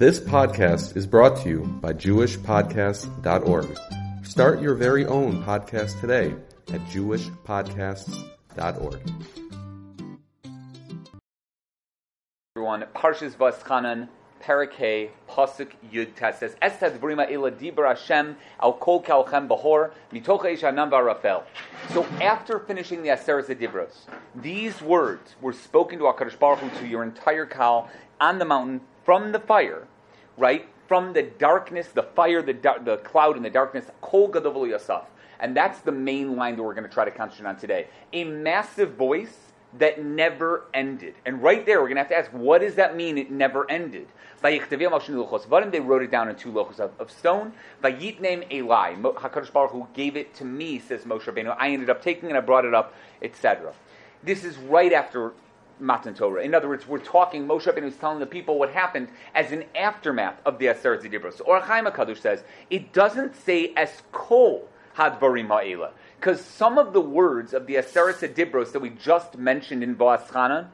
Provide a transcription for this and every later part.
This podcast is brought to you by JewishPodcasts.org. Start your very own podcast today at JewishPodcasts.org. Everyone, Parshas Vaschanan, Parakeh, Pasuk Yud Tes says, Estad Vrima Ila Dibra Hashem Al Kol Kalchem Bahor Mitocha Ish Hanam Rafel. So after finishing the Aseret Dibros, these words were spoken to HaKadosh Baruch Hu to your entire Kal on the mountain from the fire, right? From the darkness, the fire, the, the cloud, and the darkness, Kol Gadavul Yasaf. And that's the main line that we're going to try to concentrate on today. A massive voice that never ended. And right there, we're going to have to ask, what does that mean it never ended? They wrote it down in two lochos of, of stone. Vayitnem Eli. HaKadosh Baruch Hu gave it to me, says Moshe Rabbeinu. I ended up taking it, I brought it up, etc. This is right after Matan Torah. In other words, we're talking, Moshe Rabbeinu is telling the people what happened as an aftermath of the Aseret Zidibros. Or Chaim HaKadosh says, it doesn't say es kol hadvarim ha'ela. Because some of the words of the Aseret Dibros that we just mentioned in Va'aschanan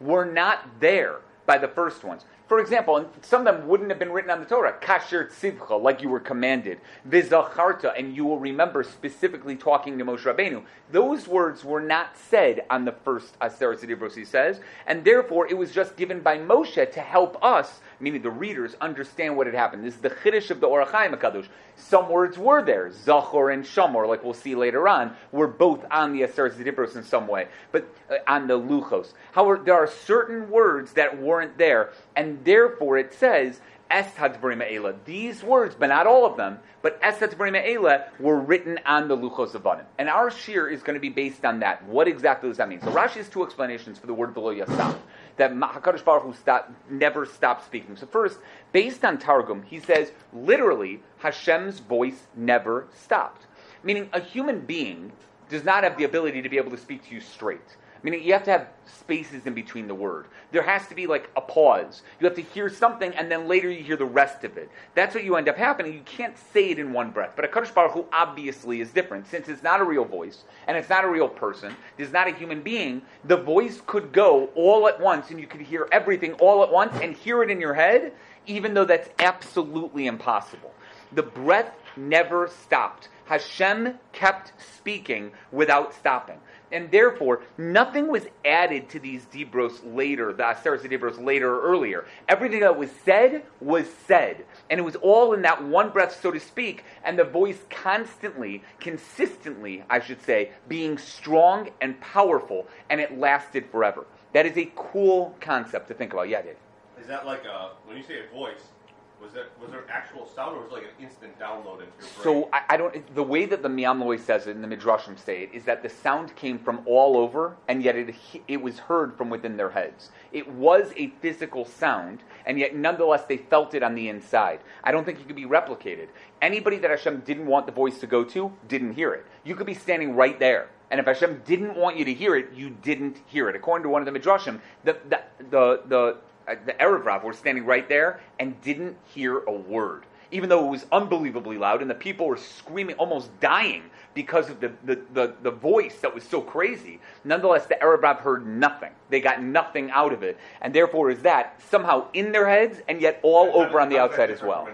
were not there by the first ones. For example, and some of them wouldn't have been written on the Torah. Kasher tzivcha, like you were commanded. Vizacharta, and you will remember specifically talking to Moshe Rabbeinu. Those words were not said on the first Aseret Dibros, he says, and therefore it was just given by Moshe to help us, meaning the readers, understand what had happened. This is the Chiddush of the Or HaChaim HaKadosh. Some words were there. Zachor and Shamor, like we'll see later on, were both on the Aseret Dibros in some way, but uh, on the Luchos. However, there are certain words that weren't there, and therefore it says, Es Hadvarim These words, but not all of them, but Es Hadvarim were written on the Luchos of Adam. And our shiur is going to be based on that. What exactly does that mean? So Rashi has two explanations for the word below Yasam. That HaKadosh Baruch Hu stop, never stopped speaking. So first, based on Targum, he says, literally, Hashem's voice never stopped. Meaning, a human being does not have the ability to be able to speak to you straight. Meaning you have to have spaces in between the word. There has to be like a pause. You have to hear something and then later you hear the rest of it. That's what you end up happening. You can't say it in one breath. But a Kadosh Baruch Hu obviously is different. Since it's not a real voice and it's not a real person, it's not a human being, the voice could go all at once and you could hear everything all at once and hear it in your head, even though that's absolutely impossible. The breath never stopped. Hashem kept speaking without stopping and therefore nothing was added to these Dibros later, the Aseret Dibros later or earlier. Everything that was said was said, and it was all in that one breath, so to speak, and the voice constantly, consistently, I should say, being strong and powerful, and it lasted forever. That is a cool concept to think about. Yeah, Dave. Is that like a when you say a voice? Was there was there actual sound, or was it like an instant download into your brain? So I, I don't. The way that the Me'am Lo'ez says it in the Midrashim say it is that the sound came from all over, and yet it it was heard from within their heads. It was a physical sound, and yet nonetheless they felt it on the inside. I don't think it could be replicated. Anybody that Hashem didn't want the voice to go to didn't hear it. You could be standing right there. And if Hashem didn't want you to hear it, you didn't hear it. According to one of the Midrashim, the, the, the, the the Erev Rav were standing right there and didn't hear a word, even though it was unbelievably loud and the people were screaming, almost dying because of the, the, the, the voice that was so crazy. Nonetheless, the Erev Rav heard nothing. They got nothing out of it. And therefore, is that somehow in their heads and yet all over on the outside as well.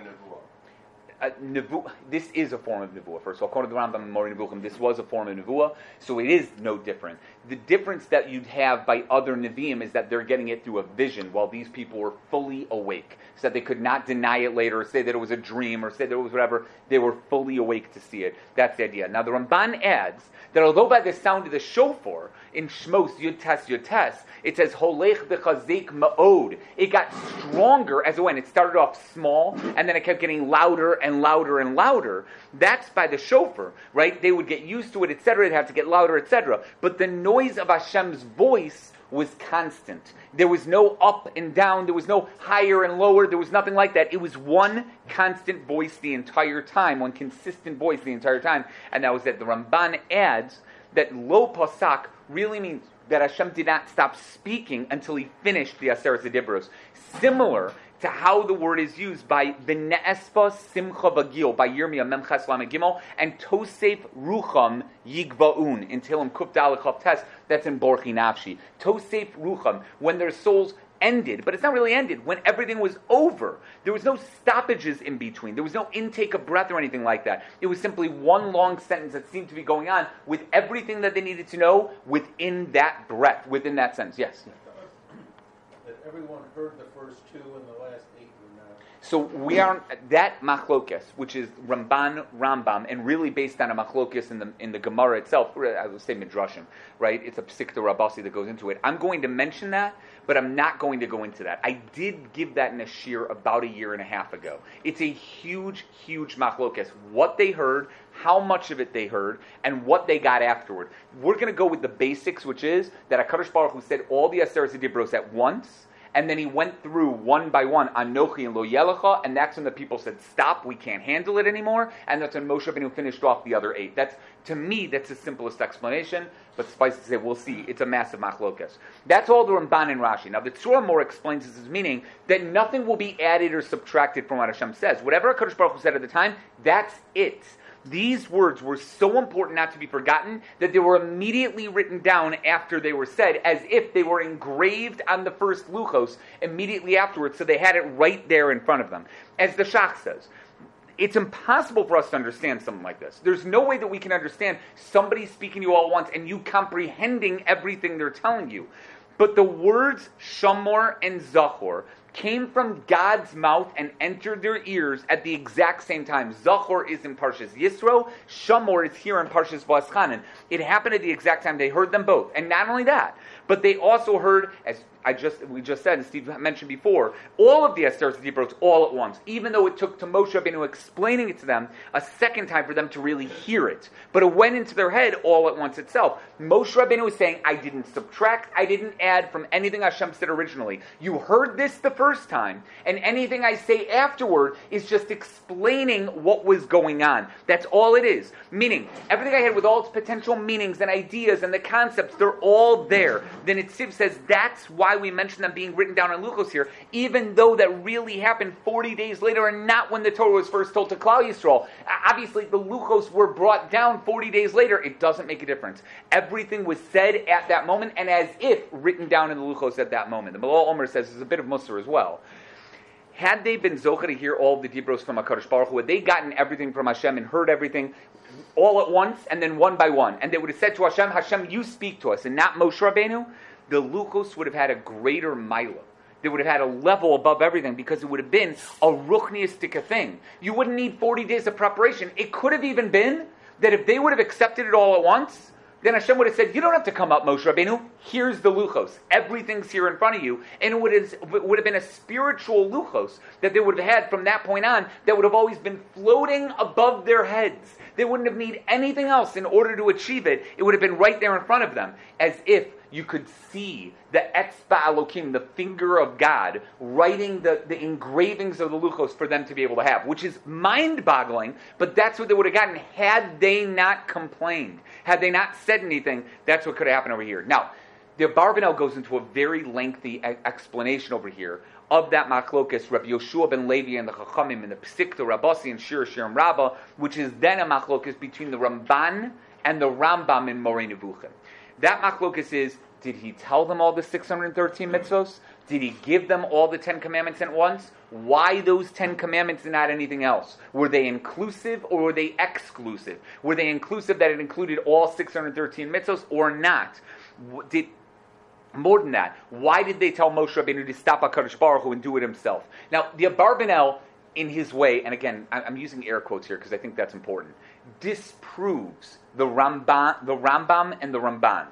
Uh, nevu- this is a form of nevuah. First of all, according to the Rambam and Moreh this was a form of nevuah, so it is no different. The difference that you'd have by other neviim is that they're getting it through a vision, while these people were fully awake, so that they could not deny it later, or say that it was a dream, or say that it was whatever. They were fully awake to see it. That's the idea. Now the Ramban adds that although by the sound of the shofar in Shmos Yud Tes Yud Tes, it says Holech bechazik ma'od. It got stronger as it went. It started off small, and then it kept getting louder and louder and louder. That's by the shofar, right? They would get used to it, etc. It'd have to get louder, etc. But the noise of Hashem's voice was constant. There was no up and down. There was no higher and lower. There was nothing like that. It was one constant voice the entire time, one consistent voice the entire time. And that was that the Ramban adds that lo pasak really means that Hashem did not stop speaking until he finished the Aseret Dibros. Similar to how the word is used by V'ne'espa Simcha Vagil, by Yirmiyah Memches Lamed Gimel, and Tosef Rucham Yigvaun, in Tehillim Kuf Dalech Tes, that's in Borchi Nafshi. Tosef Rucham, when their souls ended, but it's not really ended, when everything was over. There was no stoppages in between. There was no intake of breath or anything like that. It was simply one long sentence that seemed to be going on with everything that they needed to know within that breath, within that sentence. Yes? Everyone heard the first two and the last eight were not. So we are that machlokes, which is Ramban Rambam, and really based on a machlokes in the in the Gemara itself. I would say midrashim, right? It's a psikta rabasi that goes into it. I'm going to mention that, but I'm not going to go into that. I did give that in a shiur about a year and a half ago. It's a huge, huge machlokes. What they heard, how much of it they heard, and what they got afterward. We're going to go with the basics, which is that Hakadosh Baruch Hu said all the Aseret Dibros at once and then he went through one by one Anochi and Lo Yelecha, and that's when the people said, "Stop, we can't handle it anymore." And that's when Moshe Rabbeinu finished off the other eight. That's to me, that's the simplest explanation. But suffice to say, we'll see. It's a massive machlokas. That's all the Ramban and Rashi. Now the Tzura more explains this as meaning that nothing will be added or subtracted from what Hashem says. Whatever Hakadosh Baruch Hu said at the time, that's it. These words were so important not to be forgotten that they were immediately written down after they were said, as if they were engraved on the first luchos immediately afterwards, so they had it right there in front of them. As the Shach says, it's impossible for us to understand something like this. There's no way that we can understand somebody speaking to you all at once and you comprehending everything they're telling you. But the words Shamor and Zachor came from God's mouth and entered their ears at the exact same time. Zachor is in Parshas Yisro, Shamor is here in Parshas Va'eschanan. It happened at the exact time. They heard them both. And not only that, but they also heard, as I just we just said, and Steve mentioned before, all of the Aseres Dibros all at once, even though it took to Moshe Rabbeinu explaining it to them a second time for them to really hear it. But it went into their head all at once itself. Moshe Rabbeinu was saying, I didn't subtract, I didn't add from anything Hashem said originally. You heard this the first time, and anything I say afterward is just explaining what was going on. That's all it is. Meaning, everything I had with all its potential meanings and ideas and the concepts, they're all there. Then it says that's why we mention them being written down in Luchos here, even though that really happened 40 days later and not when the Torah was first told to Klal Yisrael. Obviously, the Luchos were brought down 40 days later. It doesn't make a difference. Everything was said at that moment and as if written down in the Luchos at that moment. The Malol Omer says there's a bit of Musar as well had they been zocha to hear all the dibros from Hakadosh Baruch Hu, had they gotten everything from Hashem and heard everything all at once and then one by one, and they would have said to Hashem, Hashem, you speak to us, and not Moshe Rabbeinu, the Luchos would have had a greater mila. They would have had a level above everything because it would have been a ruchniistic thing. You wouldn't need 40 days of preparation. It could have even been that if they would have accepted it all at once, then Hashem would have said, You don't have to come up, Moshe Rabbeinu. Here's the Luchos. Everything's here in front of you. And it would, have, would have been a spiritual Luchos that they would have had from that point on that would have always been floating above their heads. They wouldn't have needed anything else in order to achieve it. It would have been right there in front of them, as if you could see the Etzba Elokim, the finger of God, writing the, the engravings of the Luchos for them to be able to have, which is mind boggling, but that's what they would have gotten had they not complained. Had they not said anything, that's what could have happened over here. Now, the Abarbanel goes into a very lengthy explanation over here of that machlokas, Rabbi Yoshua ben Levi and the Chachamim and the Psikta Rabasi and Shir Shirim Rabbah, which is then a machlokas between the Ramban and the Rambam in Moreh Nevuchim. That machlokas is, did he tell them all the 613 mitzvos? Did he give them all the Ten Commandments at once? Why those Ten Commandments and not anything else? Were they inclusive or were they exclusive? Were they inclusive that it included all 613 mitzvos or not? Did, more than that, why did they tell Moshe Rabbeinu to stop HaKadosh Baruch Hu and do it himself? Now, the Abarbanel, in his way, and again, I'm using air quotes here because I think that's important, disproves the Ramban, the Rambam and the Ramban.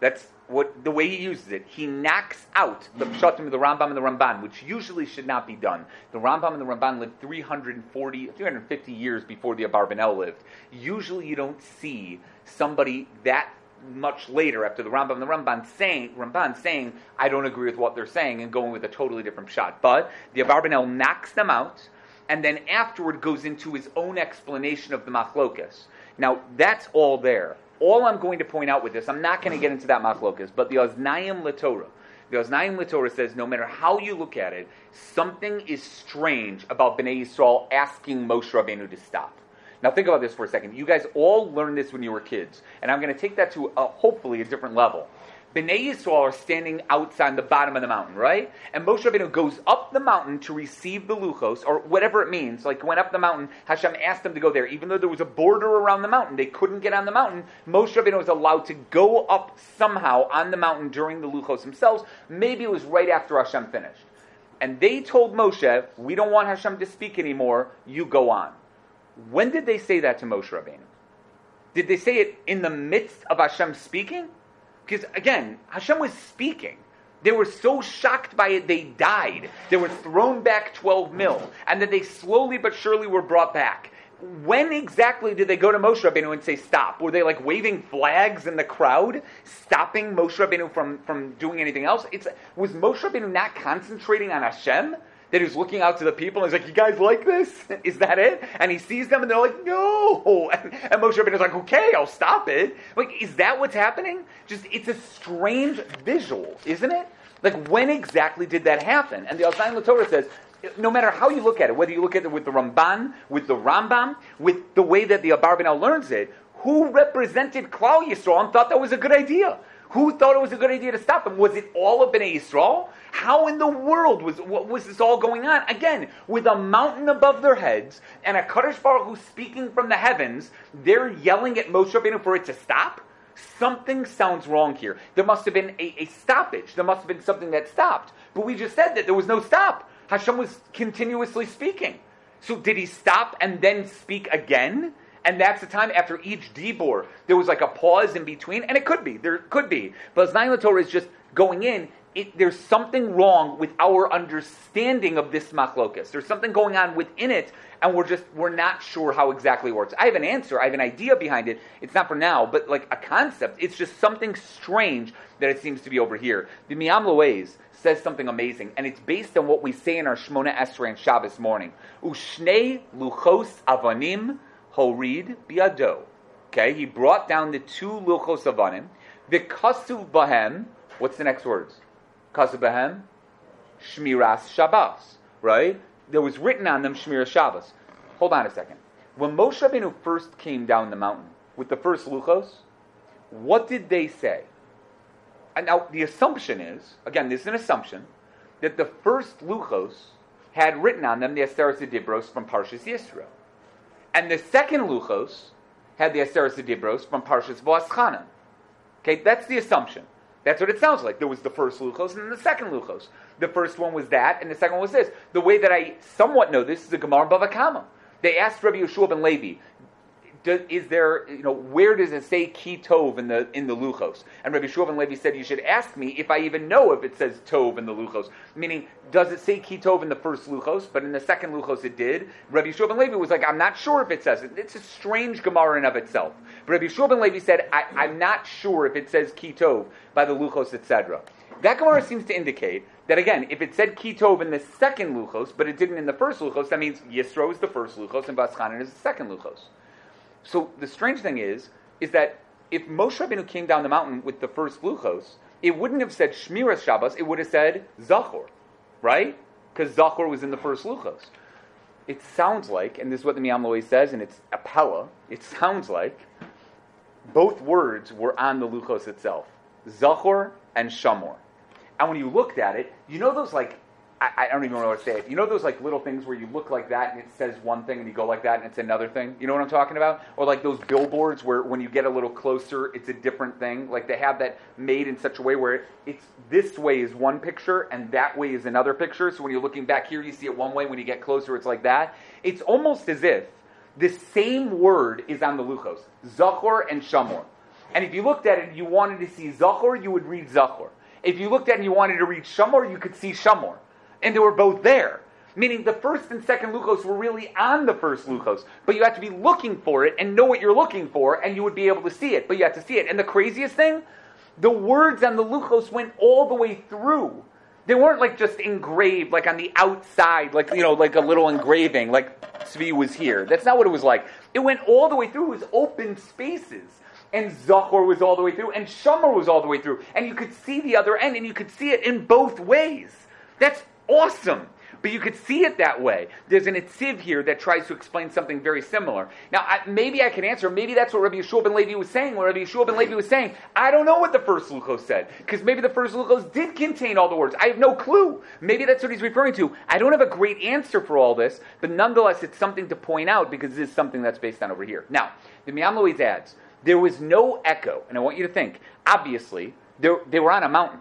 That's what the way he uses it. He knocks out the Pshatim of the Rambam and the Ramban, which usually should not be done. The Rambam and the Ramban lived 340, 350 years before the Abarbanel lived. Usually, you don't see somebody that much later after the Rambam and the Ramban saying, Ramban saying, I don't agree with what they're saying and going with a totally different shot. But the Abarbanel knocks them out and then afterward goes into his own explanation of the machlokas. Now, that's all there. All I'm going to point out with this, I'm not going to get into that machlokas, but the Oznayim Latorah, the Oznayim Latorah says no matter how you look at it, something is strange about Bnei Yisrael asking Moshe Rabbeinu to stop. Now think about this for a second. You guys all learned this when you were kids, and I'm going to take that to a, hopefully a different level. Bnei Yisrael are standing outside the bottom of the mountain, right? And Moshe Rabbeinu goes up the mountain to receive the luchos, or whatever it means. Like went up the mountain, Hashem asked them to go there, even though there was a border around the mountain. They couldn't get on the mountain. Moshe Rabbeinu was allowed to go up somehow on the mountain during the luchos themselves. Maybe it was right after Hashem finished. And they told Moshe, "We don't want Hashem to speak anymore. You go on." When did they say that to Moshe Rabbeinu? Did they say it in the midst of Hashem speaking? Because again, Hashem was speaking. They were so shocked by it, they died. They were thrown back 12 mil, and then they slowly but surely were brought back. When exactly did they go to Moshe Rabbeinu and say stop? Were they like waving flags in the crowd, stopping Moshe Rabbeinu from, from doing anything else? It's, was Moshe Rabbeinu not concentrating on Hashem? That he was looking out to the people and he's like, You guys like this? Is that it? And he sees them and they're like, No. And, and Moshe Rabbeinu is like, Okay, I'll stop it. Like, is that what's happening? Just, it's a strange visual, isn't it? Like, when exactly did that happen? And the Al Torah says, no matter how you look at it, whether you look at it with the Ramban, with the Rambam, with the way that the Abarbanel learns it, who represented Klal Yisrael and thought that was a good idea? Who thought it was a good idea to stop them? Was it all of Bnei Yisrael? How in the world was what was this all going on? Again, with a mountain above their heads and a Kadosh Baruch who's speaking from the heavens, they're yelling at Moshe Rabbeinu for it to stop. Something sounds wrong here. There must have been a, a stoppage. There must have been something that stopped. But we just said that there was no stop. Hashem was continuously speaking. So did he stop and then speak again? And that's the time after each dibor, there was like a pause in between, and it could be, there could be. But Znayin Torah is just going in. It, there's something wrong with our understanding of this machlokas. There's something going on within it, and we're just we're not sure how exactly it works. I have an answer. I have an idea behind it. It's not for now, but like a concept. It's just something strange that it seems to be over here. The Me'am Lo'ez says something amazing, and it's based on what we say in our Shmona Esrei and Shabbos morning. Ushnei luchos avanim horid biado. Okay, he brought down the two luchos avanim. The kasu bahem. What's the next words? Kasu bahem. Shmiras Shabbos. Right? There was written on them Shmiras Shabbos. Hold on a second. When Moshe Rabbeinu first came down the mountain with the first luchos, what did they say? And now the assumption is, again, this is an assumption, that the first luchos had written on them the Aseres Dibros from Parshas Yisro. And the second Luchos had the Aseres Dibros from Parshas Va'aschanan. Okay, that's the assumption. That's what it sounds like. There was the first Luchos and then the second Luchos. The first one was that, and the second one was this. The way that I somewhat know this is the Gemara Bava Kama. They asked Rabbi Yeshua ben Levi, is there, you know, where does it say ki tov in the in the luchos? And Rabbi Shua Levi said, you should ask me if I even know if it says tov in the luchos. Meaning, does it say ki tov in the first luchos, but in the second luchos it did? Rabbi Shua Levi was like, I'm not sure if it says it. It's a strange gemara in of itself. But Rabbi Shua Levi said, I, am not sure if it says ki tov by the luchos, etc. That gemara seems to indicate that again, if it said ki tov in the second luchos, but it didn't in the first luchos, that means Yisro is the first luchos and Vaschanan is the second luchos. So the strange thing is, is that if Moshe Rabbeinu came down the mountain with the first luchos, it wouldn't have said Shmiras Shabbos, it would have said Zachor, right? Because Zachor was in the first luchos. It sounds like, and this is what the Me'am Lo'ez says, and it's Apella, it sounds like both words were on the luchos itself. Zachor and Shamor. And when you looked at it, you know those like I, don't even know how to say it. You know those like little things where you look like that and it says one thing and you go like that and it's another thing? You know what I'm talking about? Or like those billboards where when you get a little closer, it's a different thing. Like they have that made in such a way where it's this way is one picture and that way is another picture. So when you're looking back here, you see it one way. When you get closer, it's like that. It's almost as if the same word is on the luchos, Zachor and Shamor. And if you looked at it, you wanted to see Zachor, you would read Zachor. If you looked at it and you wanted to read Shamor, you could see Shamor and they were both there. Meaning the first and second luchos were really on the first luchos, but you have to be looking for it and know what you're looking for, and you would be able to see it, but you have to see it. And the craziest thing, the words on the luchos went all the way through. They weren't like just engraved, like on the outside, like you know, like a little engraving, like Svi was here. That's not what it was like. It went all the way through. It was open spaces and Zachor was all the way through, and Shamar was all the way through, and you could see the other end, and you could see it in both ways. That's awesome. but you could see it that way. There's an etziv here that tries to explain something very similar. Now, I, maybe I can answer. Maybe that's what Rabbi Yeshua ben Levi was saying. What Rabbi Yeshua ben Levi was saying. I don't know what the first Luchos said because maybe the first Luchos did contain all the words. I have no clue. Maybe that's what he's referring to. I don't have a great answer for all this, but nonetheless, it's something to point out because this is something that's based on over here. Now, the Me'am Lo'ez adds there was no echo, and I want you to think. Obviously, they were on a mountain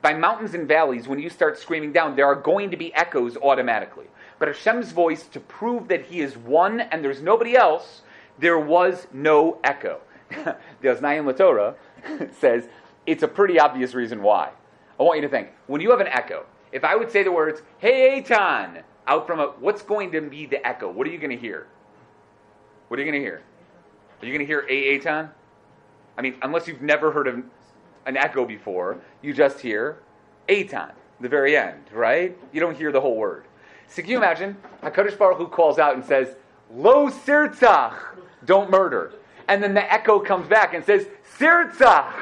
by mountains and valleys, when you start screaming down, there are going to be echoes automatically. But Hashem's voice, to prove that He is one and there's nobody else, there was no echo. the Oznayim Torah says it's a pretty obvious reason why. I want you to think when you have an echo, if I would say the words, Hey Eitan, out from a, what's going to be the echo? What are you going to hear? What are you going to hear? Are you going to hear A Eitan? I mean, unless you've never heard of an echo before, you just hear Eitan, the very end, right? You don't hear the whole word. So can you imagine? HaKadosh Baruch Hu calls out and says, Lo sirtzach, don't murder. And then the echo comes back and says, Sirtzach,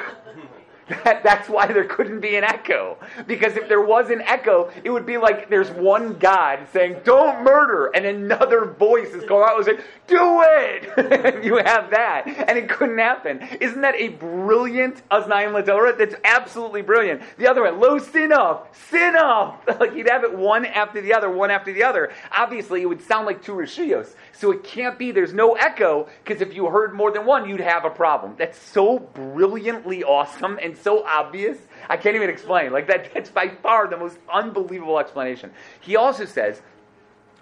that, that's why there couldn't be an echo. Because if there was an echo, it would be like there's one God saying, don't murder, and another voice is going out and saying, do it! you have that. And it couldn't happen. Isn't that a brilliant Oznayim Latorah? That's absolutely brilliant. The other one, low sin off, sin like you'd have it one after the other, one after the other. Obviously, it would sound like two Rishios. So it can't be, there's no echo, because if you heard more than one, you'd have a problem. That's so brilliantly awesome and so obvious. I can't even explain. Like that, that's by far the most unbelievable explanation. He also says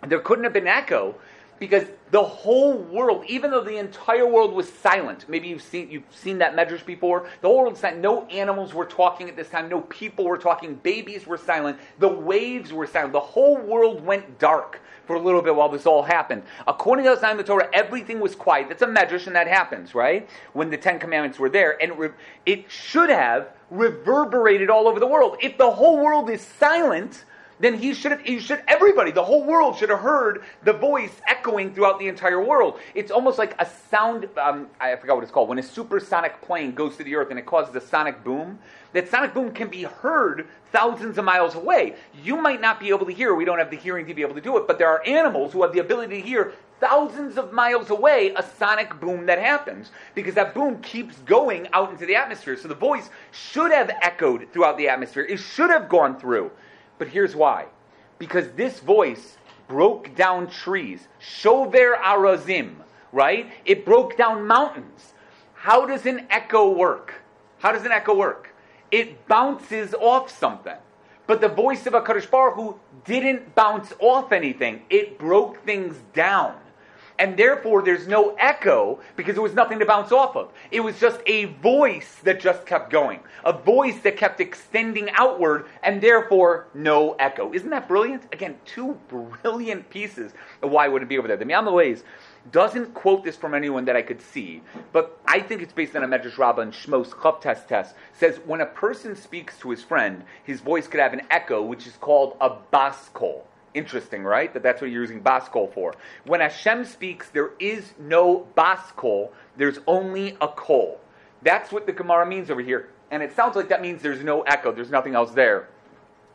there couldn't have been echo because the whole world, even though the entire world was silent, maybe you've seen you've seen that medrash before. The whole world silent. No animals were talking at this time. No people were talking. Babies were silent. The waves were silent. The whole world went dark for a little bit while this all happened. According to the sign of the Torah, everything was quiet. That's a medrash, and that happens, right? When the Ten Commandments were there, and it should have reverberated all over the world. If the whole world is silent, then he should have, he should, everybody, the whole world should have heard the voice echoing throughout the entire world. It's almost like a sound, um, I forgot what it's called, when a supersonic plane goes to the earth and it causes a sonic boom. That sonic boom can be heard thousands of miles away. You might not be able to hear, we don't have the hearing to be able to do it, but there are animals who have the ability to hear thousands of miles away a sonic boom that happens because that boom keeps going out into the atmosphere. So the voice should have echoed throughout the atmosphere. It should have gone through. But here's why. Because this voice broke down trees. Shover arazim, right? It broke down mountains. How does an echo work? How does an echo work? It bounces off something. But the voice of a Baruch Hu didn't bounce off anything. It broke things down and therefore there's no echo because there was nothing to bounce off of. It was just a voice that just kept going, a voice that kept extending outward, and therefore no echo. Isn't that brilliant? Again, two brilliant pieces of why would it be over there. The Loiz doesn't quote this from anyone that I could see, but I think it's based on a Medrash Rabbah and Shmos Chav Test Test. Says when a person speaks to his friend, his voice could have an echo, which is called a bas kol. Interesting, right? That that's what you're using baskol for. When Hashem speaks, there is no baskol. There's only a kol. That's what the Gemara means over here. And it sounds like that means there's no echo. There's nothing else there.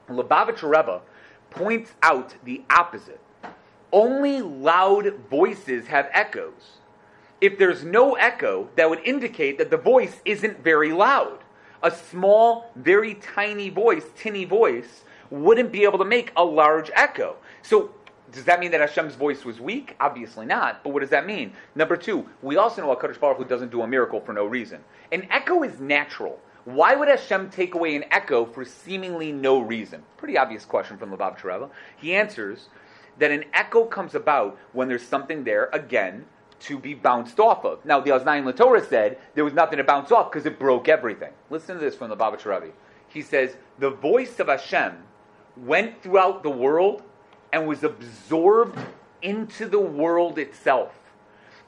Lubavitch Rebbe points out the opposite. Only loud voices have echoes. If there's no echo, that would indicate that the voice isn't very loud. A small, very tiny voice, tinny voice, wouldn't be able to make a large echo. So does that mean that Hashem's voice was weak? Obviously not. But what does that mean? Number two, we also know HaKadosh Baruch Hu doesn't do a miracle for no reason. An echo is natural. Why would Hashem take away an echo for seemingly no reason? Pretty obvious question from Lubavitch Rebbe. He answers that an echo comes about when there's something there, again, to be bounced off of. Now, the Oznayim Torah said there was nothing to bounce off because it broke everything. Listen to this from the Lubavitch Rebbe. He says, the voice of Hashem went throughout the world and was absorbed into the world itself.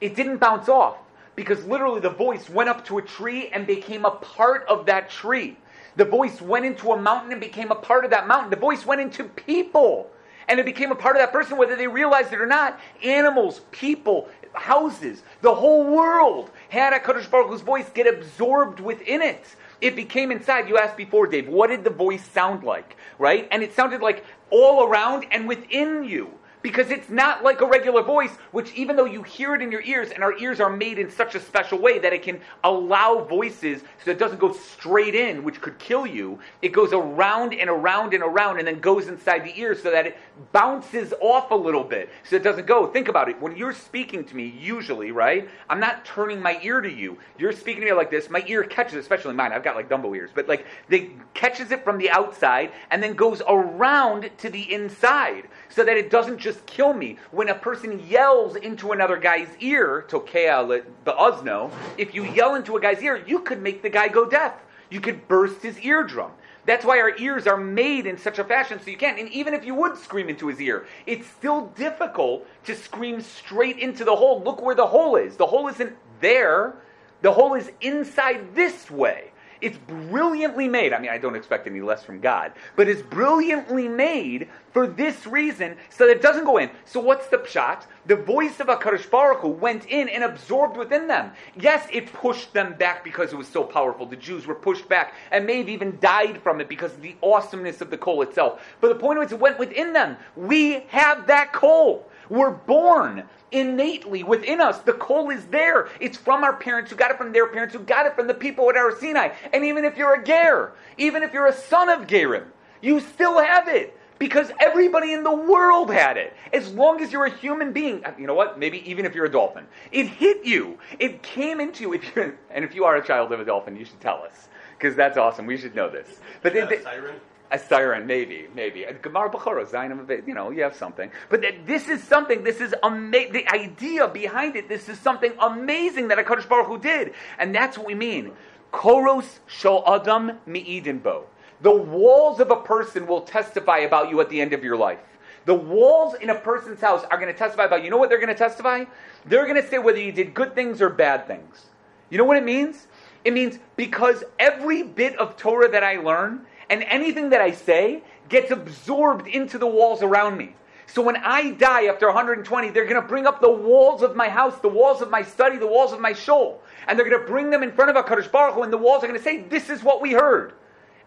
It didn't bounce off because literally the voice went up to a tree and became a part of that tree. The voice went into a mountain and became a part of that mountain. The voice went into people and it became a part of that person, whether they realized it or not. Animals, people, houses, the whole world had a Kadosh Baruch Hu's voice get absorbed within it. It became inside. You asked before, Dave, what did the voice sound like? Right? And it sounded like all around and within you because it's not like a regular voice, which even though you hear it in your ears, and our ears are made in such a special way that it can allow voices so it doesn't go straight in, which could kill you, it goes around and around and around and then goes inside the ear so that it bounces off a little bit so it doesn't go. Think about it. When you're speaking to me, usually, right, I'm not turning my ear to you. You're speaking to me like this, my ear catches, especially mine, I've got like Dumbo ears, but like, they catches it from the outside and then goes around to the inside so that it doesn't just kill me. When a person yells into another guy's ear, tokea the ozno, if you yell into a guy's ear, you could make the guy go deaf. You could burst his eardrum. That's why our ears are made in such a fashion so you can't. And even if you would scream into his ear, it's still difficult to scream straight into the hole. Look where the hole is. The hole isn't there, the hole is inside this way. It's brilliantly made. I mean, I don't expect any less from God, but it's brilliantly made for this reason so that it doesn't go in. So what's the pshat? The voice of HaKadosh Baruch Hu went in and absorbed within them. Yes, it pushed them back because it was so powerful. The Jews were pushed back and may have even died from it because of the awesomeness of the coal itself. But the point was it went within them. We have that coal. We're born innately within us. The coal is there. It's from our parents who got it from their parents who got it from the people at Har Sinai. And even if you're a ger, even if you're a son of gerim, you still have it because everybody in the world had it. As long as you're a human being, uh, you know what? Maybe even if you're a dolphin, it hit you. It came into you. If you're, and if you are a child of a dolphin, you should tell us because that's awesome. We should know this. But it, a siren? a siren, maybe, maybe. A Gemara Bechora, Zayin you know, you have something. But this is something, this is amazing. The idea behind it, this is something amazing that HaKadosh Baruch Hu did. And that's what we mean. Koros shel adam mi'idinbo. The walls of a person will testify about you at the end of your life. The walls in a person's house are going to testify about you. know what they're going to testify? They're going to say whether you did good things or bad things. You know what it means? It means because every bit of Torah that I learn and anything that I say gets absorbed into the walls around me. So when I die after 120, they're going to bring up the walls of my house, the walls of my study, the walls of my shul, and they're going to bring them in front of Hakadosh Baruch Hu, and the walls are going to say, "This is what we heard,"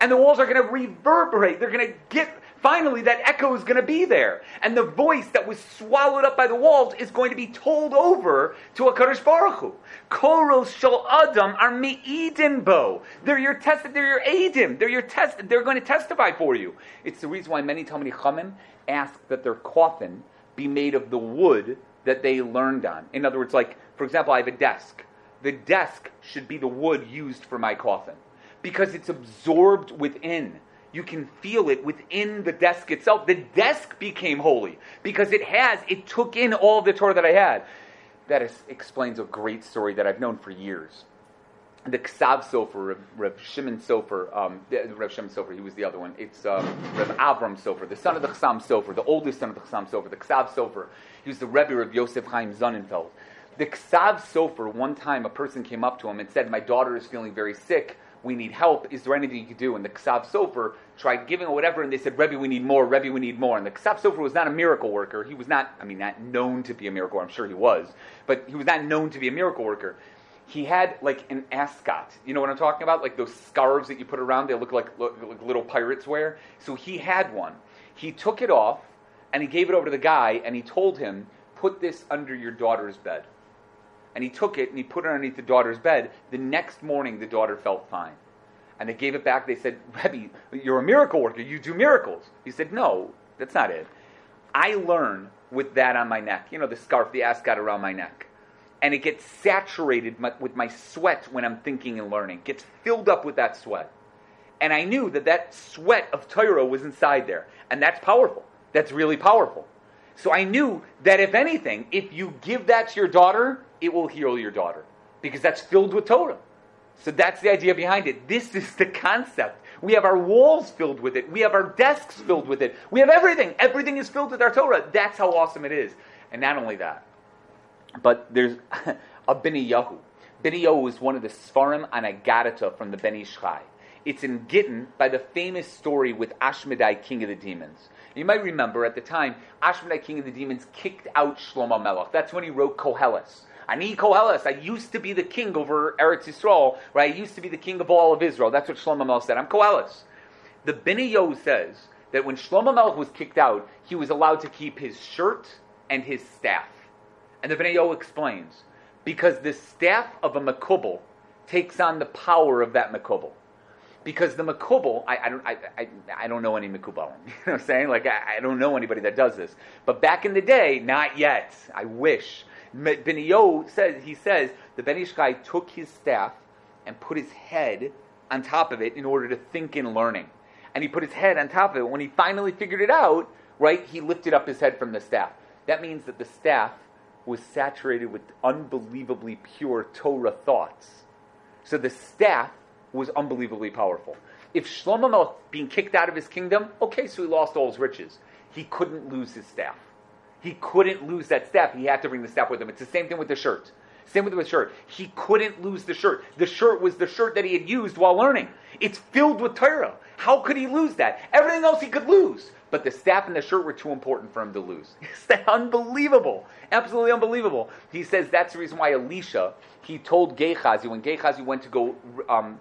and the walls are going to reverberate. They're going to get finally that echo is going to be there. And the voice that was swallowed up by the walls is going to be told over to a Kadosh Baruch Hu. Koros shal adam are me'idin bo. They're your test, they're your adim. They're your test, they're going to testify for you. It's the reason why many Talmud Chachamim ask that their coffin be made of the wood that they learned on. In other words, like, for example, I have a desk. The desk should be the wood used for my coffin because it's absorbed within. You can feel it within the desk itself. The desk became holy because it has, it took in all the Torah that I had. That is, explains a great story that I've known for years. The Ksav Sofer, Rev, Shimon Sofer, um, Rev Shimon Sofer, he was the other one. It's um, Rev Avram Sofer, the son of the Chassam Sofer, the oldest son of the Chassam Sofer, the Ksav Sofer. He was the Rebbe of Yosef Chaim Sonnenfeld. The Ksav Sofer, one time a person came up to him and said, My daughter is feeling very sick we need help. Is there anything you could do? And the Ksav Sofer tried giving or whatever, and they said, Rebbe, we need more. Rebbe, we need more. And the Ksav Sofer was not a miracle worker. He was not, I mean, not known to be a miracle. I'm sure he was, but he was not known to be a miracle worker. He had like an ascot. You know what I'm talking about? Like those scarves that you put around. They look like, look, like little pirates wear. So he had one. He took it off and he gave it over to the guy and he told him, put this under your daughter's bed and he took it and he put it underneath the daughter's bed. The next morning, the daughter felt fine. And they gave it back. They said, Rebbe, you're a miracle worker. You do miracles. He said, No, that's not it. I learn with that on my neck. You know, the scarf, the ascot around my neck. And it gets saturated with my sweat when I'm thinking and learning. It gets filled up with that sweat. And I knew that that sweat of Torah was inside there. And that's powerful. That's really powerful. So I knew that if anything, if you give that to your daughter, it will heal your daughter because that's filled with Torah. So that's the idea behind it. This is the concept. We have our walls filled with it. We have our desks filled with it. We have everything. Everything is filled with our Torah. That's how awesome it is. And not only that, but there's a Bini Yahu. Bini Yahu is one of the Sfarim on from the Ben Ish Chai. It's in Gittin by the famous story with Ashmedai, king of the demons. You might remember at the time, Ashmedai, king of the demons, kicked out Shlomo Melech. That's when he wrote Koheles. Ani Koheles, I used to be the king over Eretz Yisrael, right? I used to be the king of all of Israel. That's what Shlomo Melech said. I'm Koheles. The Bnei says that when Shlomo Melech was kicked out, he was allowed to keep his shirt and his staff. And the Bnei explains, because the staff of a Makubal takes on the power of that Makubal because the makubal, I, I, don't, I, I, I, don't know any makubal. You know what I'm saying? Like, I, I, don't know anybody that does this. But back in the day, not yet. I wish. Benio says, he says, the Ben Ish Chai took his staff and put his head on top of it in order to think in learning. And he put his head on top of it. When he finally figured it out, right, he lifted up his head from the staff. That means that the staff was saturated with unbelievably pure Torah thoughts. So the staff was unbelievably powerful. If Shlomo being kicked out of his kingdom, okay, so he lost all his riches. He couldn't lose his staff. He couldn't lose that staff. He had to bring the staff with him. It's the same thing with the shirt. Same with the shirt. He couldn't lose the shirt. The shirt was the shirt that he had used while learning. It's filled with Torah. How could he lose that? Everything else he could lose. But the staff and the shirt were too important for him to lose. It's unbelievable. Absolutely unbelievable. He says that's the reason why Elisha, he told Gehazi, when Gehazi went to go um,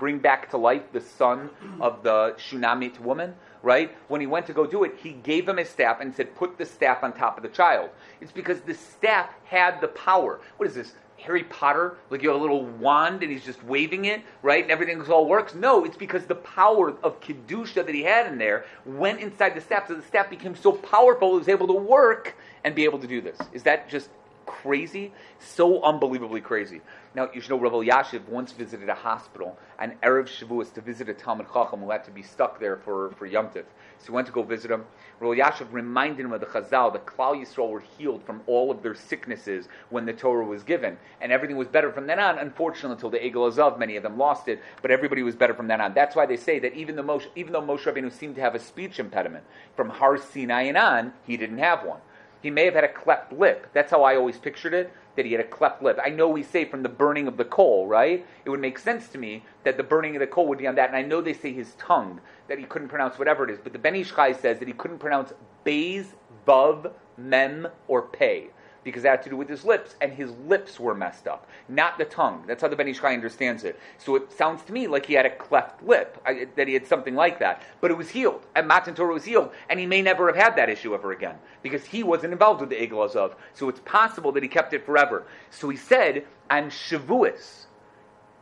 bring back to life the son of the Shunamite woman, right? When he went to go do it, he gave him his staff and said, put the staff on top of the child. It's because the staff had the power. What is this? Harry Potter, like you have a little wand and he's just waving it, right? And everything all works. No, it's because the power of Kedusha that he had in there went inside the staff. So the staff became so powerful it was able to work and be able to do this. Is that just crazy? So unbelievably crazy. Now, you should know Rav Elyashiv once visited a hospital on Erev Shavuos to visit a Talmud Chacham who had to be stuck there for, for Yom Tif. So he went to go visit him. Rav Elyashiv reminded him of the Chazal that Klal Yisrael were healed from all of their sicknesses when the Torah was given. And everything was better from then on, unfortunately, until the Egel Azav, many of them lost it, but everybody was better from then on. That's why they say that even, the Moshe, even though Moshe Rabbeinu seemed to have a speech impediment, from Har Sinai and on, he didn't have one. He may have had a cleft lip. That's how I always pictured it, that he had a cleft lip. I know we say from the burning of the coal, right? It would make sense to me that the burning of the coal would be on that. And I know they say his tongue, that he couldn't pronounce whatever it is. But the Ben Ish Chai says that he couldn't pronounce Bays, Vav, Mem, or Pei because that had to do with his lips, and his lips were messed up, not the tongue. That's how the Ben Ish Chai understands it. So it sounds to me like he had a cleft lip, I, that he had something like that. But it was healed, and Matan Torah was healed, and he may never have had that issue ever again, because he wasn't involved with the Egel Azav. So it's possible that he kept it forever. So he said, on Shavuos,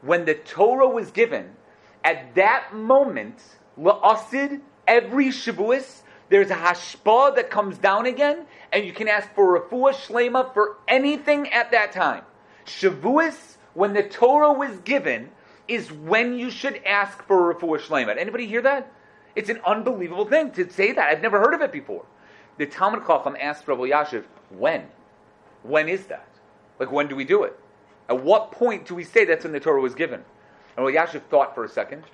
when the Torah was given, at that moment, la'asid, every Shavuos, there's a hashpah that comes down again, and you can ask for refuah shlema for anything at that time. Shavuos, when the Torah was given, is when you should ask for refuah shlema. Anybody hear that? It's an unbelievable thing to say that. I've never heard of it before. The Talmud Chacham asked Rav Elyashiv, when? When is that? Like, when do we do it? At what point do we say that's when the Torah was given? And Rav Elyashiv thought for a second,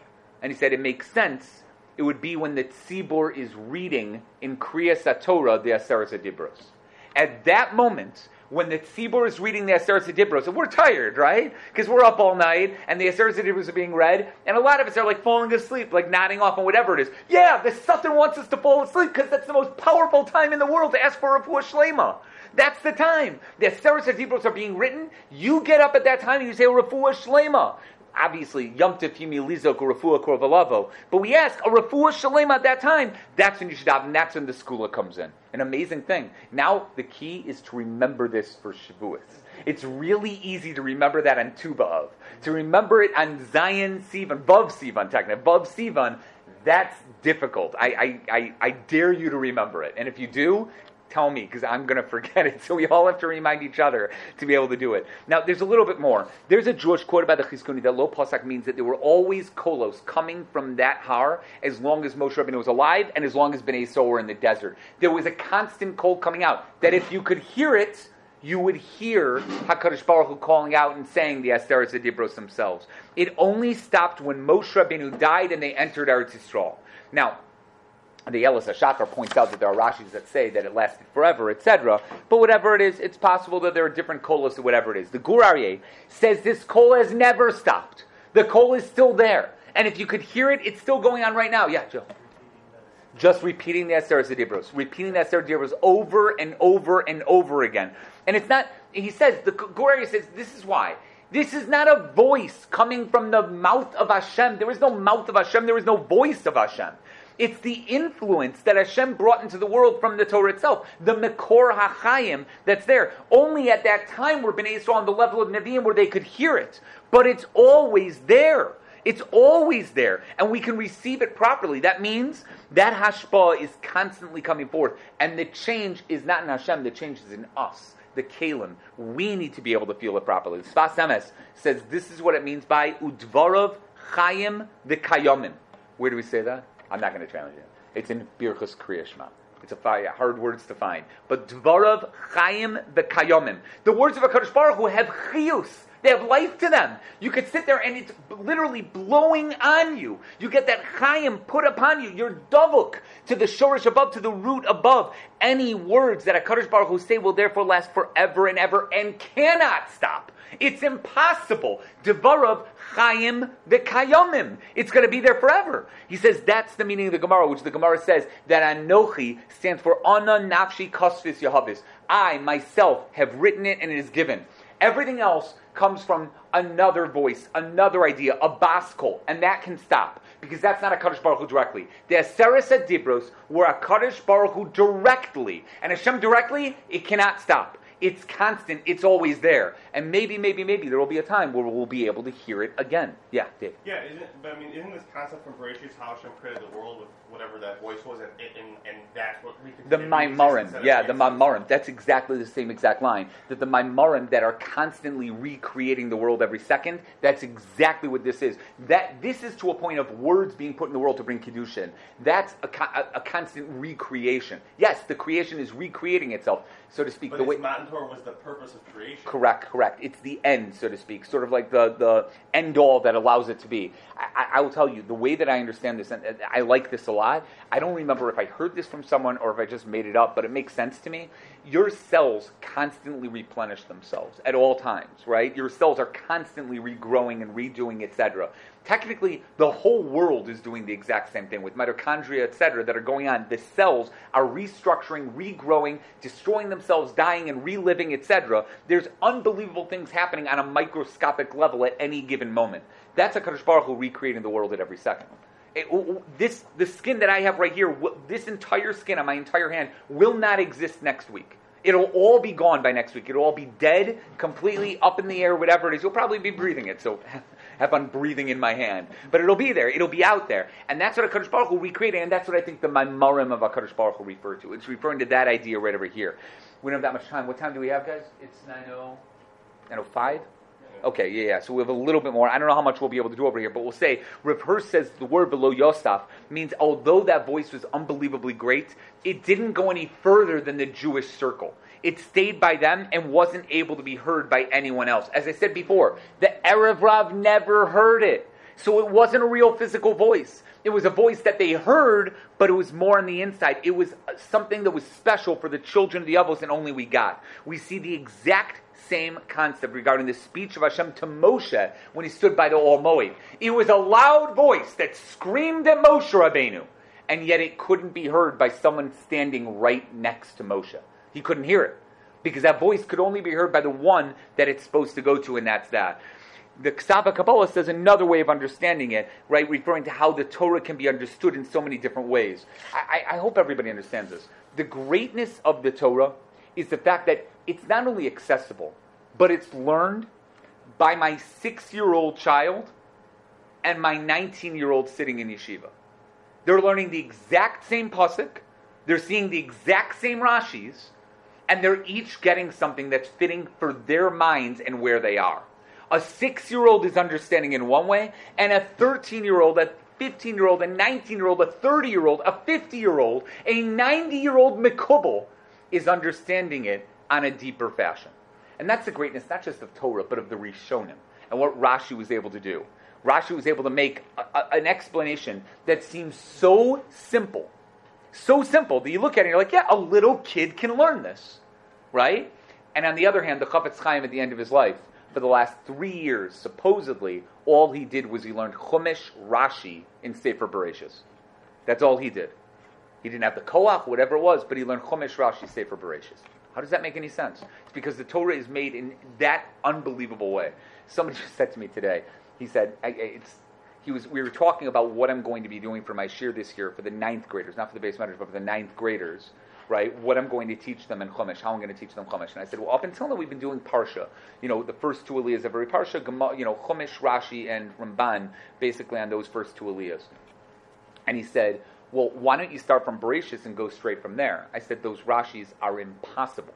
and he said it makes sense it would be when the tzibur is reading in Kriya Satorah the Aseret Dibros. At that moment, when the tzibur is reading the Aseret Dibros, and we're tired, right? Because we're up all night, and the Aseret Dibros are being read, and a lot of us are like falling asleep, like nodding off on whatever it is. Yeah, the Satan wants us to fall asleep because that's the most powerful time in the world to ask for a Shlema. That's the time. The Aseret Dibros are being written. You get up at that time and you say Refuah Shlema obviously Yom or Rafua Korvalavo. But we ask a Rafua Shalem at that time. That's when you should have, and that's when the skula comes in. An amazing thing. Now the key is to remember this for Shavuos. It's really easy to remember that on Tu B'Av. To remember it on Zion Sivan, Vav Sivan, technically, Vav Sivan, that's difficult. I, I, I, I, dare you to remember it. And if you do, tell me because I'm going to forget it. So we all have to remind each other to be able to do it. Now, there's a little bit more. There's a Jewish quote about the Chizkuni that Lo Pasak means that there were always kolos coming from that har as long as Moshe Rabbeinu was alive and as long as Bnei Yisrael were in the desert. There was a constant kol coming out that if you could hear it, you would hear Hakadosh Baruch Hu calling out and saying the Aseres Dibros themselves. It only stopped when Moshe Rabbeinu died and they entered Eretz Yisrael. Now, the Elis Shachar points out that there are Rashis that say that it lasted forever, etc. But whatever it is, it's possible that there are different kolas or whatever it is. The Gur Aryeh says this kol has never stopped. The kol is still there. And if you could hear it, it's still going on right now. Yeah, Joe. just repeating the Aseres Dibros, repeating the Aseres Dibros over and over and over again. And it's not, he says, the Gur Aryeh says, this is why. This is not a voice coming from the mouth of Hashem. There is no mouth of Hashem. There is no voice of Hashem. It's the influence that Hashem brought into the world from the Torah itself, the Mekor HaChaim that's there. Only at that time were Bnei Yisrael on the level of Nevi'im where they could hear it. But it's always there. It's always there, and we can receive it properly. That means that hashpah is constantly coming forth, and the change is not in Hashem, the change is in us, the kalim. We need to be able to feel it properly. Sfas Emes says this is what it means by udvarov chayim v'kayomim. Where do we say that? I'm not going to challenge it. It's in Birchus Kriyashma. It's a hard words to find. But dvarav Chaim the v'kayomim. The words of HaKadosh Baruch Hu have chiyus. They have life to them. You could sit there and it's literally blowing on you. You get that chayim put upon you. You're davuk to the shorish above, to the root above. Any words that a Kadosh Baruch Hu say will therefore last forever and ever and cannot stop. It's impossible. Devarav chayim v'kayomim. It's going to be there forever. He says that's the meaning of the Gemara, which the Gemara says that anochi stands for ana nafshi kosvis yahavis. I myself have written it and it is given. Everything else comes from another voice, another idea, a baskol, and that can stop because that's not a Kadosh Baruch Hu directly. The Aseres Dibros were a Kadosh Baruch Hu directly, and Hashem directly, it cannot stop. It's constant. It's always there. And maybe, maybe, maybe there will be a time where we'll be able to hear it again. Yeah, Dave. Yeah, isn't, but I mean, isn't this concept from Bereshit how Hashem created the world with whatever that voice was, and, and, and that's what we the Maimarim. Yeah, the Maimarim. That's exactly the same exact line. That the Maimarim that are constantly recreating the world every second. That's exactly what this is. That this is to a point of words being put in the world to bring kedushin. That's a, a, a constant recreation. Yes, the creation is recreating itself so to speak. But the way Matan Torah was the purpose of creation. Correct, correct. It's the end, so to speak, sort of like the, the end all that allows it to be. I, I, will tell you, the way that I understand this, and I like this a lot, I don't remember if I heard this from someone or if I just made it up, but it makes sense to me. Your cells constantly replenish themselves at all times, right? Your cells are constantly regrowing and redoing, etc technically the whole world is doing the exact same thing with mitochondria, etc., that are going on. The cells are restructuring, regrowing, destroying themselves, dying, and reliving, etc. There's unbelievable things happening on a microscopic level at any given moment. That's a Kadosh Baruch Hu recreating the world at every second. This the skin that I have right here, this entire skin on my entire hand will not exist next week. It'll all be gone by next week. It'll all be dead, completely up in the air, whatever it is. You'll probably be breathing it. So have fun breathing in my hand. But it'll be there. It'll be out there. And that's what a Kadosh Baruch Hu recreated. And that's what I think the Maimarim of a Kadosh Baruch Hu refer to. It's referring to that idea right over here. We don't have that much time. What time do we have, guys? It's 9.05? 905? Okay, yeah, yeah. So we have a little bit more. I don't know how much we'll be able to do over here, but we'll say Rav Hirsch says the word Velo Yosaf means although that voice was unbelievably great, it didn't go any further than the Jewish circle it stayed by them and wasn't able to be heard by anyone else. As I said before, the Erev Rav never heard it. So it wasn't a real physical voice. It was a voice that they heard, but it was more on the inside. It was something that was special for the children of the Avos and only we got. We see the exact same concept regarding the speech of Hashem to Moshe when he stood by the Or. It was a loud voice that screamed at Moshe Rabbeinu, and yet it couldn't be heard by someone standing right next to Moshe. He couldn't hear it because that voice could only be heard by the one that it's supposed to go to, and that's that. The Ksava Kabbalah says another way of understanding it, right, referring to how the Torah can be understood in so many different ways. I, I hope everybody understands this. The greatness of the Torah is the fact that it's not only accessible, but it's learned by my six year old child and my 19 year old sitting in yeshiva. They're learning the exact same pasuk, they're seeing the exact same Rashis, and they're each getting something that's fitting for their minds and where they are. A six year old is understanding in one way, and a 13 year old, a 15 year old, a 19 year old, a 30 year old, a 50 year old, a 90 year old Mikubal is understanding it on a deeper fashion. And that's the greatness, not just of Torah, but of the Rishonim and what Rashi was able to do. Rashi was able to make a, a, an explanation that seems so simple so simple that you look at it and you're like, yeah, a little kid can learn this, right? And on the other hand, the Chafetz Chaim at the end of his life, for the last three years, supposedly, all he did was he learned Chumash Rashi in Sefer Bereshis. That's all he did. He didn't have the koach, whatever it was, but he learned Chumash, Rashi, Sefer Bereshis. How does that make any sense? It's because the Torah is made in that unbelievable way. Somebody just said to me today, he said, I, it's, he was, we were talking about what I'm going to be doing for my shiur this year for the ninth graders, not for the base matters, but for the ninth graders, right? What I'm going to teach them in Chumash, how I'm going to teach them Chumash. And I said, well, up until now we've been doing Parsha. You know, the first two Aliyahs of every Parsha, you know, Chumash, Rashi, and Ramban, basically on those first two Aliyahs. And he said, well, why don't you start from Bereshis and go straight from there? I said, those Rashis are impossible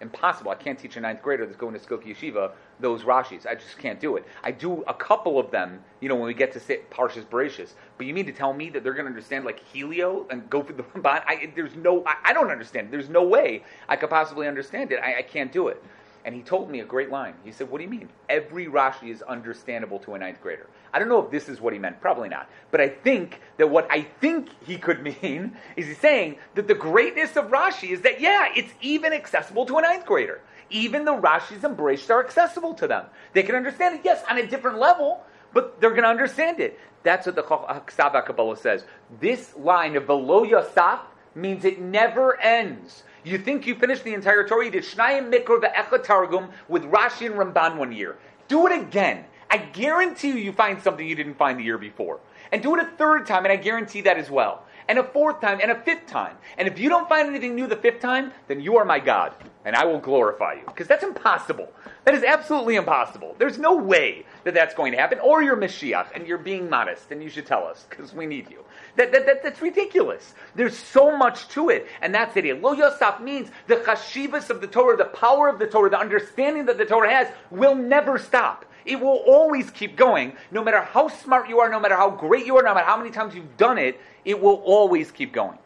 impossible. I can't teach a ninth grader that's going to Skokie Yeshiva those Rashis. I just can't do it. I do a couple of them, you know, when we get to sit Parshas Bereshis. But you mean to tell me that they're going to understand like Helio and go through the Ramban? I, there's no, I, I, don't understand. There's no way I could possibly understand it. I, I can't do it. And he told me a great line. He said, What do you mean? Every Rashi is understandable to a ninth grader. I don't know if this is what he meant, probably not. But I think that what I think he could mean is he's saying that the greatness of Rashi is that, yeah, it's even accessible to a ninth grader. Even the Rashis Bereshit are accessible to them. They can understand it, yes, on a different level, but they're going to understand it. That's what the Ksava uh, Kabbalah says. This line of Velo Yosaf means it never ends. You think you finished the entire Torah? You did Shnayim Mikro Ve'echa Targum with Rashi and Ramban one year. Do it again. I guarantee you, you find something you didn't find the year before. And do it a third time, and I guarantee that as well. And a fourth time, and a fifth time. And if you don't find anything new the fifth time, then you are my God, and I will glorify you. Because that's impossible. That is absolutely impossible. There's no way that that's going to happen. Or you're Mashiach, and you're being modest, and you should tell us, because we need you. That, that, that, that's ridiculous. There's so much to it, and that's it. Lo Yosaf means the chashivas of the Torah, the power of the Torah, the understanding that the Torah has will never stop. It will always keep going, no matter how smart you are, no matter how great you are, no matter how many times you've done it, it will always keep going.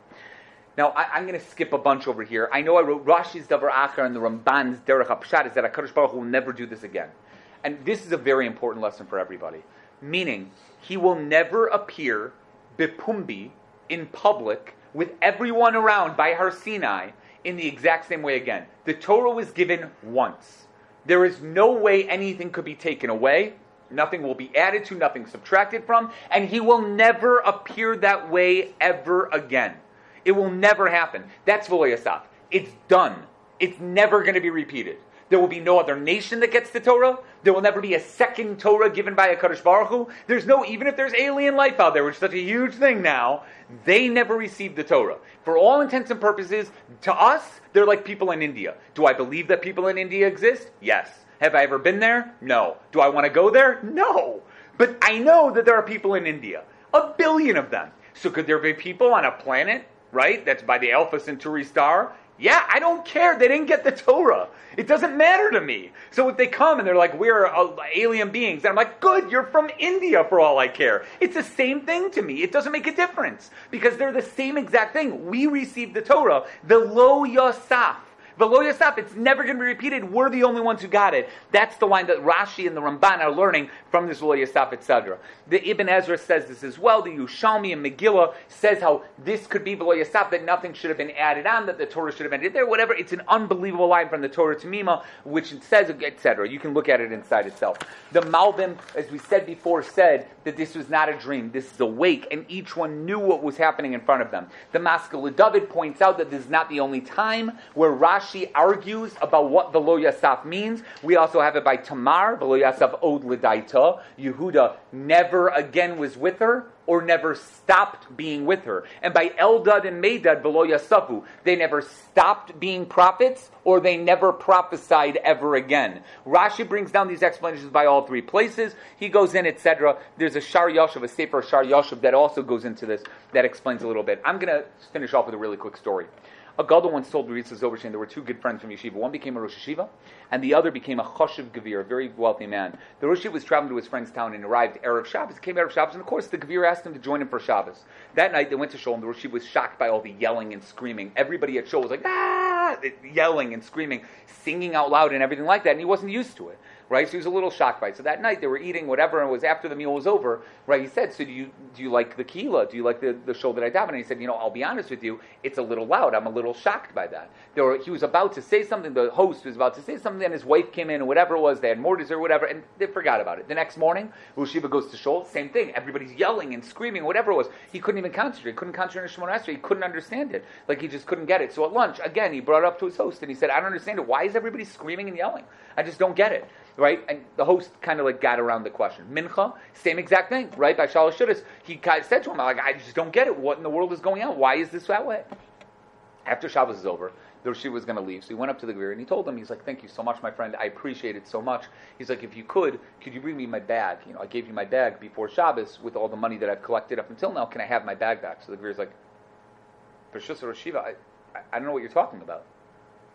Now, I, am going to skip a bunch over here. I know I wrote Rashi's Davar Achar and the Ramban's Derech HaPshat is that HaKadosh Baruch will never do this again. And this is a very important lesson for everybody. Meaning, he will never appear bipumbi in public with everyone around by Har Sinai in the exact same way again. The Torah was given once. There is no way anything could be taken away. Nothing will be added to, nothing subtracted from, and he will never appear that way ever again. It will never happen. That's V'lo It's done. It's never going to be repeated. There will be no other nation that gets the Torah. There will never be a second Torah given by a Kadosh Baruch Hu. There's no, even if there's alien life out there, which is such a huge thing now, they never received the Torah. For all intents and purposes, to us, they're like people in India. Do I believe that people in India exist? Yes. Have I ever been there? No. Do I want to go there? No. But I know that there are people in India. A billion of them. So could there be people on a planet, right, that's by the Alpha Centauri star yeah, I don't care. They didn't get the Torah. It doesn't matter to me. So if they come and they're like, we're uh, alien beings, and I'm like, good, you're from India for all I care. It's the same thing to me. It doesn't make a difference because they're the same exact thing. We received the Torah, the Lo Yosaf. Velo Yosef, it's never going to be repeated. We're the only ones who got it. That's the line that Rashi and the Ramban are learning from this Velo Yosef, etc. The Ibn Ezra says this as well. The Yerushalmi and Megillah says how this could be Velo Yosef, that nothing should have been added on, that the Torah should have ended there, whatever. It's an unbelievable line from the Torah to Mima, which it says, etc. You can look at it inside itself. The Malbim, as we said before, said that this was not a dream. This is awake, and each one knew what was happening in front of them. The Maskell David points out that this is not the only time where Rashi argues about what the Lo Yasaf means. We also have it by Tamar, the Lo Yasaf Od Lidaita. Yehuda never again was with her or never stopped being with her. And by Eldad and Medad, Velo Yasafu, they never stopped being prophets or they never prophesied ever again. Rashi brings down these explanations by all three places. He goes in, etc. There's a Shar Yoshev, a Sefer Shar Yoshev that also goes into this, that explains a little bit. I'm going to finish off with a really quick story. A Gadol once told Ritza Zilberstein there were two good friends from yeshiva. One became a Rosh Yeshiva, and the other became a Choshev Gavir, a very wealthy man. The Rosh Yeshiva was traveling to his friend's town and arrived Erev Shabbos. Came Erev Shabbos, and of course the Gavir asked him to join him for Shabbos. That night they went to Shul, and the Rosh Yeshiva was shocked by all the yelling and screaming. Everybody at Shul was like, ah, yelling and screaming, singing out loud and everything like that, and he wasn't used to it. Right? So he was a little shocked by it. So that night they were eating whatever, and it was after the meal was over, right? He said, "So do you do you like the kila? Do you like the, the show that I daven?" And he said, "You know, I'll be honest with you, it's a little loud. I'm a little shocked by that." There were, he was about to say something. The host was about to say something, and his wife came in, and whatever it was, they had more or whatever, and they forgot about it. The next morning, Rosh goes to shul, same thing. Everybody's yelling and screaming, whatever it was. He couldn't even concentrate. He couldn't concentrate on Shemona Esrei. He couldn't understand it. Like he just couldn't get it. So at lunch, again, he brought it up to his host, and he said, "I don't understand it. Why is everybody screaming and yelling? I just don't get it." Right? And the host kind of like got around the question. Mincha, same exact thing, right? By Shalosh Seudos, he kind of said to him, like, I just don't get it. What in the world is going on? Why is this that way? After Shabbos is over, the Rosh was going to leave, so he went up to the Gvir and he told him, he's like, thank you so much, my friend. I appreciate it so much. He's like, if you could, could you bring me my bag? You know, I gave you my bag before Shabbos with all the money that I've collected up until now. Can I have my bag back? So the Gvir's like, I, I, I don't know what you're talking about.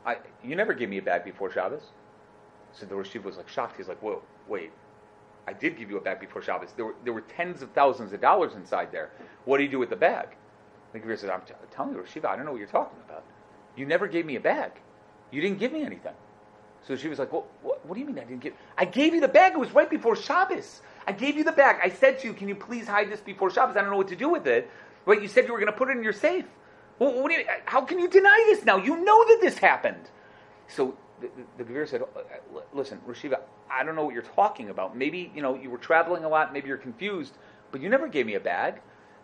I, you never gave me a bag before Shabbos. So the Rosh was like shocked. He's like, "Whoa, wait! I did give you a bag before Shabbos. There were there were tens of thousands of dollars inside there. What do you do with the bag?" The Gvir says, "I'm t- telling you, Rosh I don't know what you're talking about. You never gave me a bag. You didn't give me anything." So she was like, well, what, what do you mean I didn't give? I gave you the bag. It was right before Shabbos. I gave you the bag. I said to you, can you please hide this before Shabbos? I don't know what to do with it. Right? You said you were going to put it in your safe. Well, you, how can you deny this now? You know that this happened. So the, the, Gvir said, "Uh, listen, Rosh Yeshiva, I don't know what you're talking about. Maybe, you know, you were traveling a lot, maybe you're confused, but you never gave me a bag.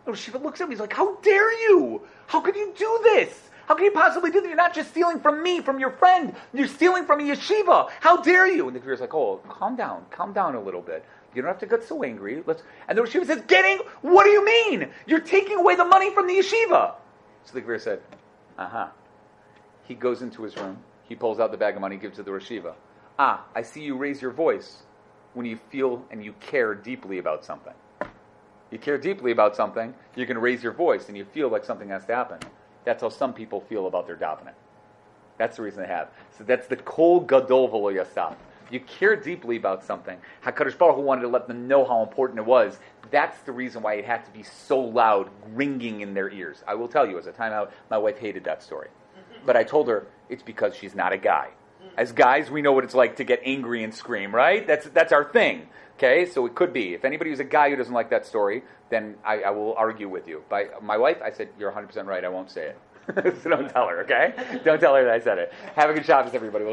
And Rosh Yeshiva looks at me, he's like, how dare you? How could you do this? How can you possibly do that? You're not just stealing from me, from your friend. You're stealing from a yeshiva. How dare you? And the Gvir's like, oh, calm down, calm down a little bit. You don't have to get so angry. Let's. And the yeshiva says, getting? What do you mean? You're taking away the money from the yeshiva. So the Gvir said, uh huh. He goes into his room. He pulls out the bag of money, gives it to the Rashiva. Ah, I see you raise your voice when you feel and you care deeply about something. You care deeply about something, you can raise your voice and you feel like something has to happen. That's how some people feel about their davening. That's the reason they have. So that's the kol gadol v'lo yasaf. You care deeply about something. Hakadosh Baruch Hu wanted to let them know how important it was. That's the reason why it had to be so loud, ringing in their ears. I will tell you, as a timeout, my wife hated that story. But I told her it's because she's not a guy. As guys, we know what it's like to get angry and scream, right? That's that's our thing. Okay, so it could be. If anybody who's a guy who doesn't like that story, then I, I will argue with you. By my wife, I said you're 100 percent right. I won't say it. so don't tell her, okay? Don't tell her that I said it. Have a good Shabbos, everybody. We'll